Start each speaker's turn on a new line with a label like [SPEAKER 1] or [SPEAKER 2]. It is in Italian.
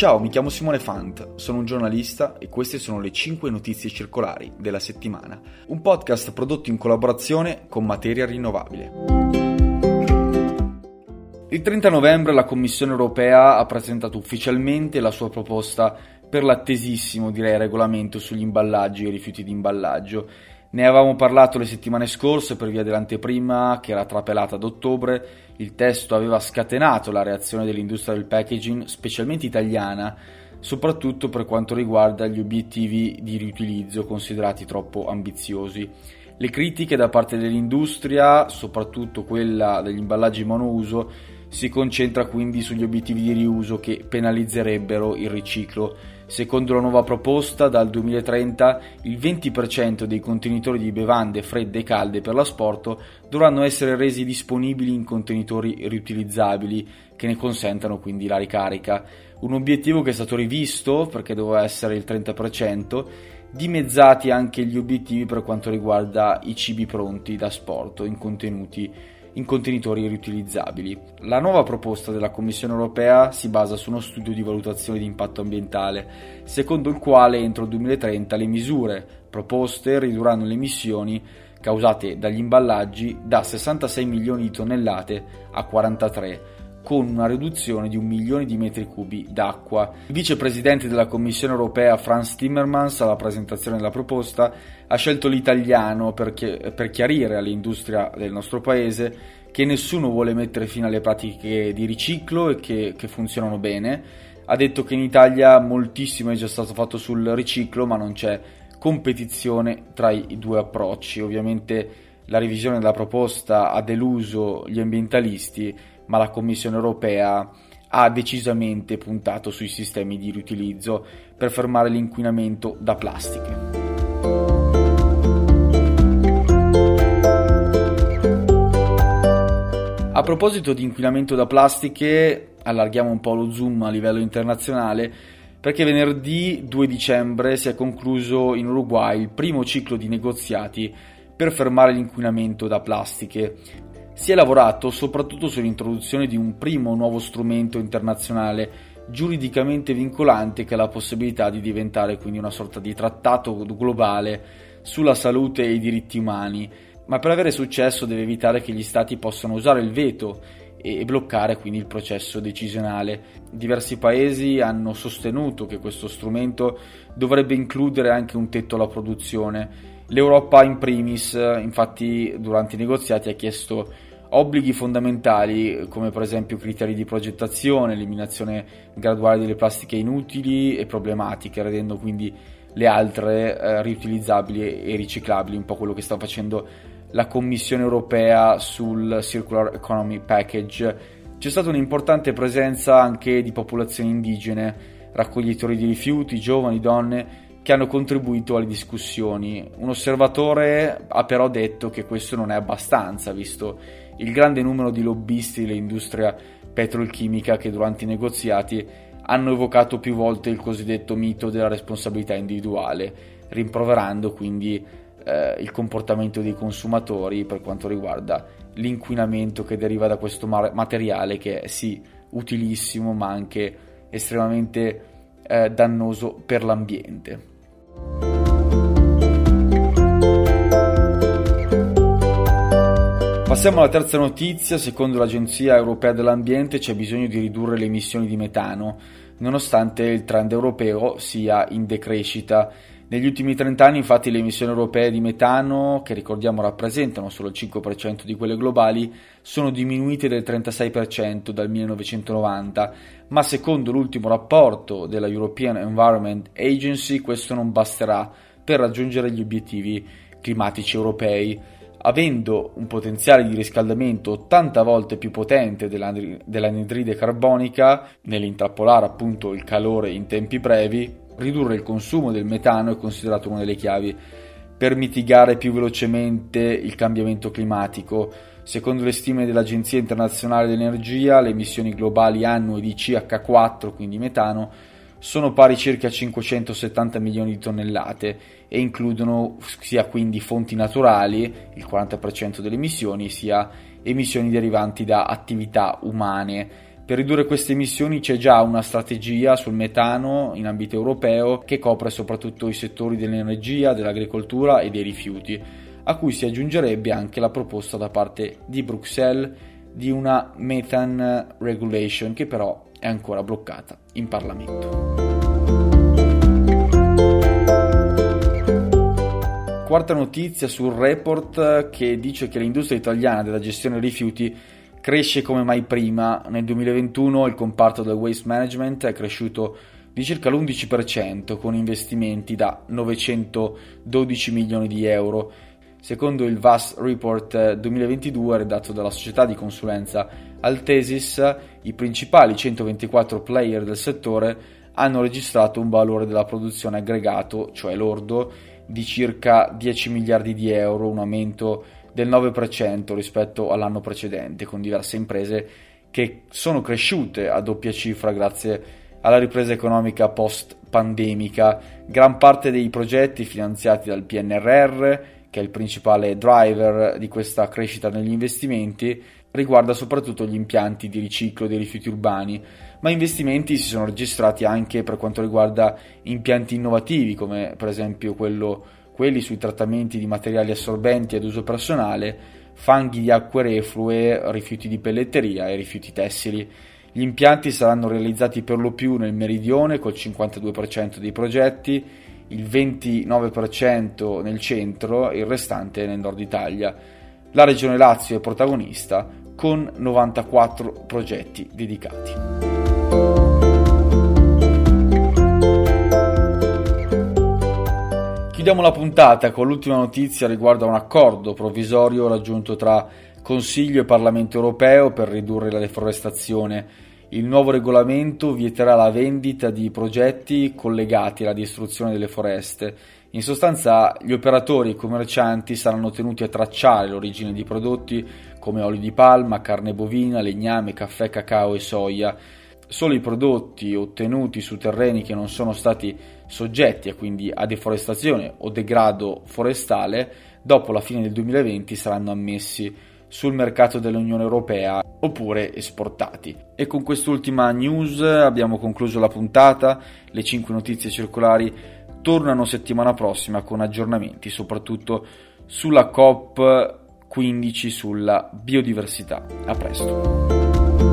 [SPEAKER 1] Ciao, mi chiamo Simone Fant, sono un giornalista e queste sono le 5 notizie circolari della settimana, un podcast prodotto in collaborazione con Materia Rinnovabile. Il 30 novembre la Commissione europea ha presentato ufficialmente la sua proposta per l'attesissimo, direi, regolamento sugli imballaggi e rifiuti di imballaggio ne avevamo parlato le settimane scorse per via dell'anteprima che era trapelata ad ottobre. Il testo aveva scatenato la reazione dell'industria del packaging, specialmente italiana, soprattutto per quanto riguarda gli obiettivi di riutilizzo considerati troppo ambiziosi. Le critiche da parte dell'industria, soprattutto quella degli imballaggi monouso, si concentra quindi sugli obiettivi di riuso che penalizzerebbero il riciclo Secondo la nuova proposta, dal 2030 il 20% dei contenitori di bevande fredde e calde per l'asporto dovranno essere resi disponibili in contenitori riutilizzabili che ne consentano quindi la ricarica. Un obiettivo che è stato rivisto perché doveva essere il 30%, dimezzati anche gli obiettivi per quanto riguarda i cibi pronti da sport in contenuti in contenitori riutilizzabili. La nuova proposta della Commissione europea si basa su uno studio di valutazione di impatto ambientale, secondo il quale entro il 2030 le misure proposte ridurranno le emissioni causate dagli imballaggi da 66 milioni di tonnellate a 43 con una riduzione di un milione di metri cubi d'acqua. Il vicepresidente della Commissione europea Franz Timmermans alla presentazione della proposta ha scelto l'italiano per, chi- per chiarire all'industria del nostro paese che nessuno vuole mettere fine alle pratiche di riciclo e che, che funzionano bene. Ha detto che in Italia moltissimo è già stato fatto sul riciclo, ma non c'è competizione tra i due approcci. Ovviamente la revisione della proposta ha deluso gli ambientalisti ma la Commissione europea ha decisamente puntato sui sistemi di riutilizzo per fermare l'inquinamento da plastiche. A proposito di inquinamento da plastiche, allarghiamo un po' lo zoom a livello internazionale perché venerdì 2 dicembre si è concluso in Uruguay il primo ciclo di negoziati per fermare l'inquinamento da plastiche. Si è lavorato soprattutto sull'introduzione di un primo nuovo strumento internazionale giuridicamente vincolante che ha la possibilità di diventare quindi una sorta di trattato globale sulla salute e i diritti umani, ma per avere successo deve evitare che gli stati possano usare il veto e bloccare quindi il processo decisionale. Diversi paesi hanno sostenuto che questo strumento dovrebbe includere anche un tetto alla produzione. L'Europa in primis, infatti, durante i negoziati ha chiesto obblighi fondamentali come per esempio criteri di progettazione, eliminazione graduale delle plastiche inutili e problematiche, rendendo quindi le altre eh, riutilizzabili e riciclabili, un po' quello che sta facendo la Commissione europea sul Circular Economy Package. C'è stata un'importante presenza anche di popolazioni indigene, raccoglitori di rifiuti, giovani, donne che hanno contribuito alle discussioni. Un osservatore ha però detto che questo non è abbastanza, visto il grande numero di lobbisti dell'industria petrolchimica che durante i negoziati hanno evocato più volte il cosiddetto mito della responsabilità individuale, rimproverando quindi eh, il comportamento dei consumatori per quanto riguarda l'inquinamento che deriva da questo materiale che è sì utilissimo ma anche estremamente eh, dannoso per l'ambiente. Passiamo alla terza notizia. Secondo l'Agenzia Europea dell'Ambiente c'è bisogno di ridurre le emissioni di metano, nonostante il trend europeo sia in decrescita. Negli ultimi 30 anni, infatti, le emissioni europee di metano, che ricordiamo rappresentano solo il 5% di quelle globali, sono diminuite del 36% dal 1990, ma secondo l'ultimo rapporto della European Environment Agency questo non basterà per raggiungere gli obiettivi climatici europei. Avendo un potenziale di riscaldamento 80 volte più potente dell'anidride carbonica nell'intrappolare appunto il calore in tempi brevi, ridurre il consumo del metano è considerato una delle chiavi per mitigare più velocemente il cambiamento climatico. Secondo le stime dell'Agenzia internazionale dell'energia, le emissioni globali annue di CH4, quindi metano, sono pari circa a 570 milioni di tonnellate e includono sia quindi fonti naturali, il 40% delle emissioni, sia emissioni derivanti da attività umane. Per ridurre queste emissioni c'è già una strategia sul metano in ambito europeo che copre soprattutto i settori dell'energia, dell'agricoltura e dei rifiuti, a cui si aggiungerebbe anche la proposta da parte di Bruxelles di una methane regulation che però è ancora bloccata in Parlamento. Quarta notizia sul report che dice che l'industria italiana della gestione dei rifiuti cresce come mai prima. Nel 2021 il comparto del waste management è cresciuto di circa l'11% con investimenti da 912 milioni di euro. Secondo il VAS Report 2022 redatto dalla società di consulenza Altesis, i principali 124 player del settore hanno registrato un valore della produzione aggregato, cioè lordo, di circa 10 miliardi di euro, un aumento del 9% rispetto all'anno precedente, con diverse imprese che sono cresciute a doppia cifra grazie alla ripresa economica post-pandemica. Gran parte dei progetti finanziati dal PNRR, che è il principale driver di questa crescita negli investimenti, riguarda soprattutto gli impianti di riciclo dei rifiuti urbani, ma investimenti si sono registrati anche per quanto riguarda impianti innovativi, come per esempio quello, quelli sui trattamenti di materiali assorbenti ad uso personale, fanghi di acque reflue, rifiuti di pelletteria e rifiuti tessili. Gli impianti saranno realizzati per lo più nel meridione col 52% dei progetti, il 29% nel centro e il restante nel nord Italia. La regione Lazio è protagonista con 94 progetti dedicati. Chiudiamo la puntata con l'ultima notizia riguardo a un accordo provvisorio raggiunto tra Consiglio e Parlamento europeo per ridurre la deforestazione. Il nuovo regolamento vieterà la vendita di progetti collegati alla distruzione delle foreste in sostanza gli operatori e i commercianti saranno tenuti a tracciare l'origine di prodotti come olio di palma, carne bovina, legname, caffè, cacao e soia. Solo i prodotti ottenuti su terreni che non sono stati soggetti a, quindi a deforestazione o degrado forestale dopo la fine del 2020 saranno ammessi sul mercato dell'Unione Europea oppure esportati. E con quest'ultima news abbiamo concluso la puntata, le 5 notizie circolari tornano settimana prossima con aggiornamenti soprattutto sulla COP15 sulla biodiversità. A presto.